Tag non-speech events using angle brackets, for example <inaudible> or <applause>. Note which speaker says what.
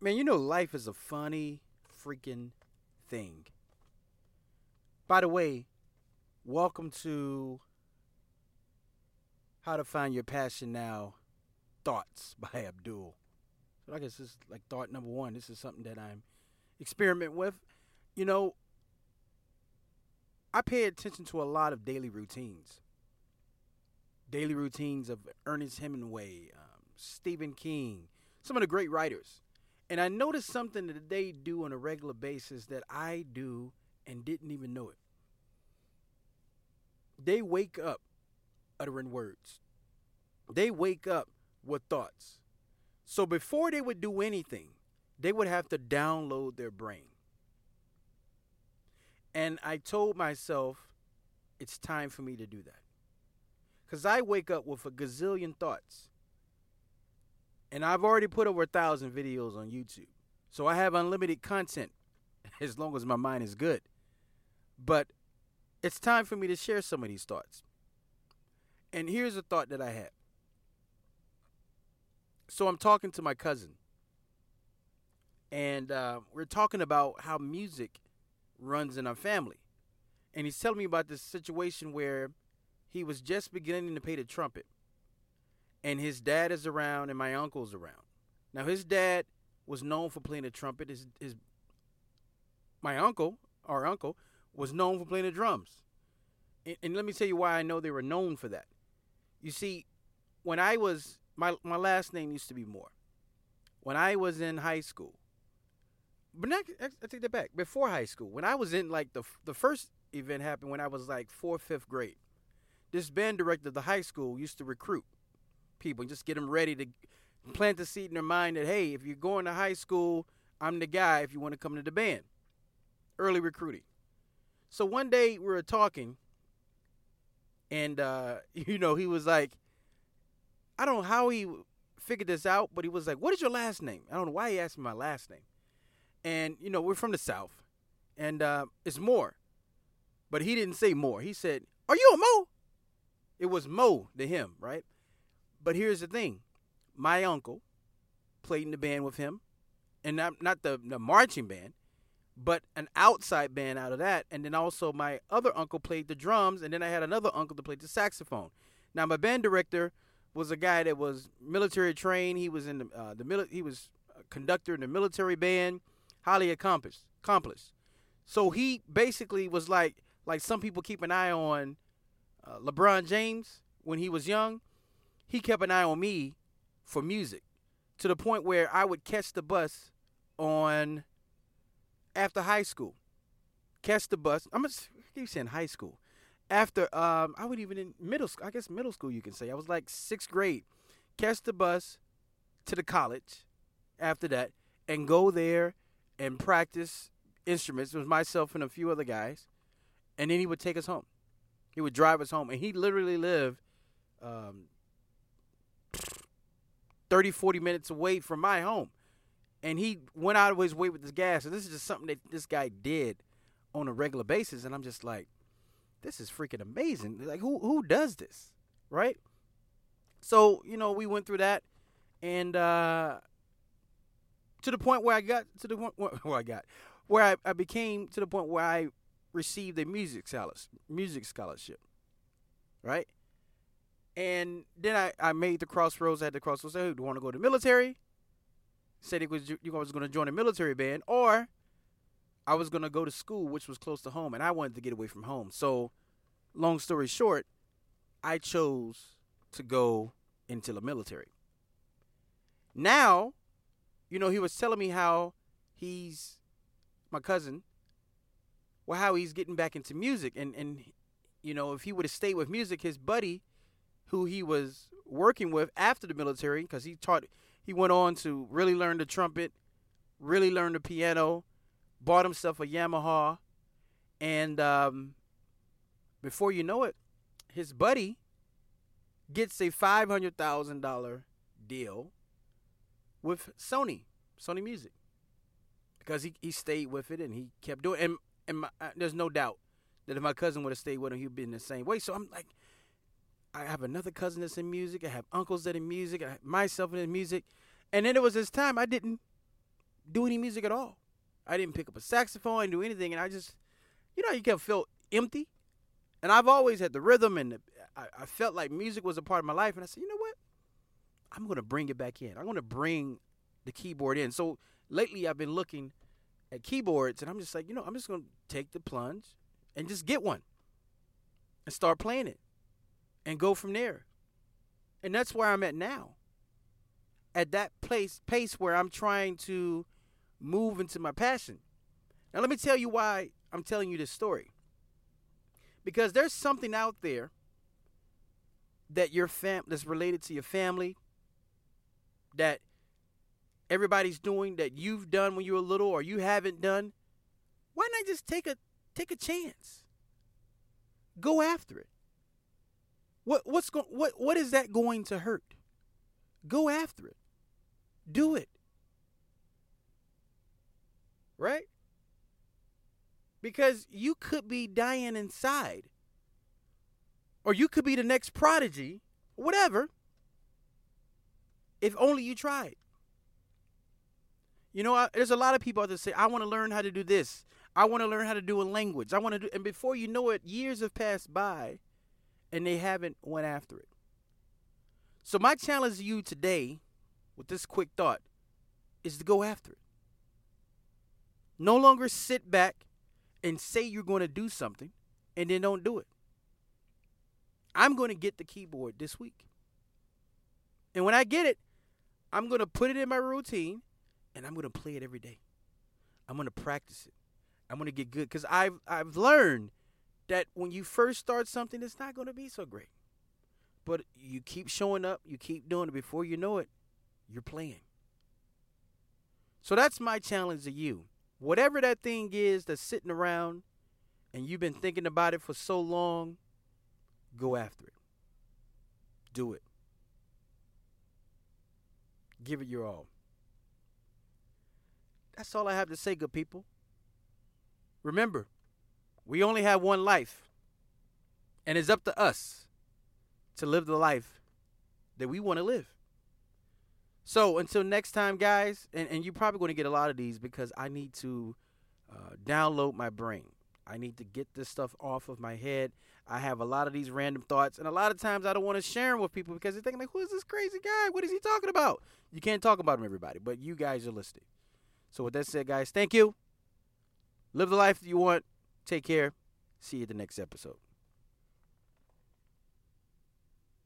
Speaker 1: Man, you know life is a funny freaking thing. By the way, welcome to How to Find Your Passion Now Thoughts by Abdul. So I guess this is like thought number one. This is something that I'm experiment with. You know, I pay attention to a lot of daily routines. Daily routines of Ernest Hemingway, um, Stephen King, some of the great writers. And I noticed something that they do on a regular basis that I do and didn't even know it. They wake up uttering words. They wake up with thoughts. So before they would do anything, they would have to download their brain. And I told myself, it's time for me to do that. Because I wake up with a gazillion thoughts. And I've already put over a thousand videos on YouTube. So I have unlimited content <laughs> as long as my mind is good. But it's time for me to share some of these thoughts. And here's a thought that I had. So I'm talking to my cousin, and uh, we're talking about how music runs in our family. And he's telling me about this situation where he was just beginning to play the trumpet and his dad is around and my uncle's around. Now his dad was known for playing the trumpet. His his my uncle, our uncle, was known for playing the drums. And, and let me tell you why I know they were known for that. You see, when I was my my last name used to be Moore. When I was in high school, but not, I take that back. Before high school, when I was in like the the first event happened when I was like fourth, fifth grade. This band director of the high school used to recruit people and just get them ready to plant the seed in their mind that hey, if you're going to high school, I'm the guy if you want to come to the band. Early recruiting. So one day we were talking, and uh, <laughs> you know he was like, I don't know how he figured this out, but he was like, "What is your last name?" I don't know why he asked me my last name, and you know we're from the south, and uh, it's Moore, but he didn't say Moore. He said, "Are you a Mo?" It was Mo to him, right? But here's the thing my uncle played in the band with him, and not, not the, the marching band, but an outside band out of that. And then also my other uncle played the drums, and then I had another uncle that played the saxophone. Now my band director was a guy that was military trained. He was in the uh, the mili- he was a conductor in the military band, highly accomplished. Accomplished. So he basically was like like some people keep an eye on uh, LeBron James when he was young he kept an eye on me for music to the point where I would catch the bus on after high school. Catch the bus. I'm just keep saying high school. After um, I would even in middle school. I guess middle school you can say. I was like sixth grade. Catch the bus to the college. After that, and go there and practice instruments. It was myself and a few other guys, and then he would take us home. He would drive us home, and he literally lived um, 30, 40 minutes away from my home. And he went out of his way with this gas. And this is just something that this guy did on a regular basis. And I'm just like, this is freaking amazing. Like, who who does this? Right? So, you know, we went through that. And uh, to the point where I got to the point where <laughs> I got, where I, I became to the point where I received a music scholarship, music scholarship. Right? And then I, I made the crossroads. I had the crossroads. Hey, do you want to go to the military? Said it was you was going to join a military band, or I was going to go to school, which was close to home, and I wanted to get away from home. So, long story short, I chose to go into the military. Now, you know, he was telling me how he's my cousin, well, how he's getting back into music, and and you know, if he would have stayed with music, his buddy who he was working with after the military because he taught he went on to really learn the trumpet really learn the piano bought himself a yamaha and um, before you know it his buddy gets a $500000 deal with sony sony music because he, he stayed with it and he kept doing it and, and my, uh, there's no doubt that if my cousin would have stayed with him he'd been the same way. So i'm like I have another cousin that's in music. I have uncles that in music. I have myself in music. And then it was this time I didn't do any music at all. I didn't pick up a saxophone, I didn't do anything, and I just, you know, you can feel empty. And I've always had the rhythm, and the, I, I felt like music was a part of my life. And I said, you know what? I'm going to bring it back in. I'm going to bring the keyboard in. So lately, I've been looking at keyboards, and I'm just like, you know, I'm just going to take the plunge and just get one and start playing it and go from there. And that's where I'm at now. At that place pace where I'm trying to move into my passion. Now let me tell you why I'm telling you this story. Because there's something out there that your fam that's related to your family that everybody's doing that you've done when you were little or you haven't done. Why not just take a take a chance? Go after it. What what's going what what is that going to hurt? Go after it. Do it. Right? Because you could be dying inside. Or you could be the next prodigy, whatever. If only you tried. You know, I, there's a lot of people out there say, I want to learn how to do this. I want to learn how to do a language. I want to do, and before you know it, years have passed by, and they haven't went after it. So my challenge to you today, with this quick thought, is to go after it. No longer sit back and say you're going to do something, and then don't do it. I'm going to get the keyboard this week, and when I get it, I'm going to put it in my routine, and I'm going to play it every day. I'm going to practice it. I'm going to get good because I've I've learned that when you first start something, it's not going to be so great. But you keep showing up, you keep doing it. Before you know it, you're playing. So that's my challenge to you. Whatever that thing is that's sitting around and you've been thinking about it for so long, go after it. Do it. Give it your all. That's all I have to say, good people. Remember, we only have one life, and it's up to us to live the life that we want to live. So until next time, guys, and, and you're probably going to get a lot of these because I need to uh, download my brain. I need to get this stuff off of my head. I have a lot of these random thoughts, and a lot of times I don't want to share them with people because they're thinking like, "Who is this crazy guy? What is he talking about?" You can't talk about him, everybody, but you guys are listening. So with that said, guys, thank you. Live the life that you want. Take care. See you the next episode.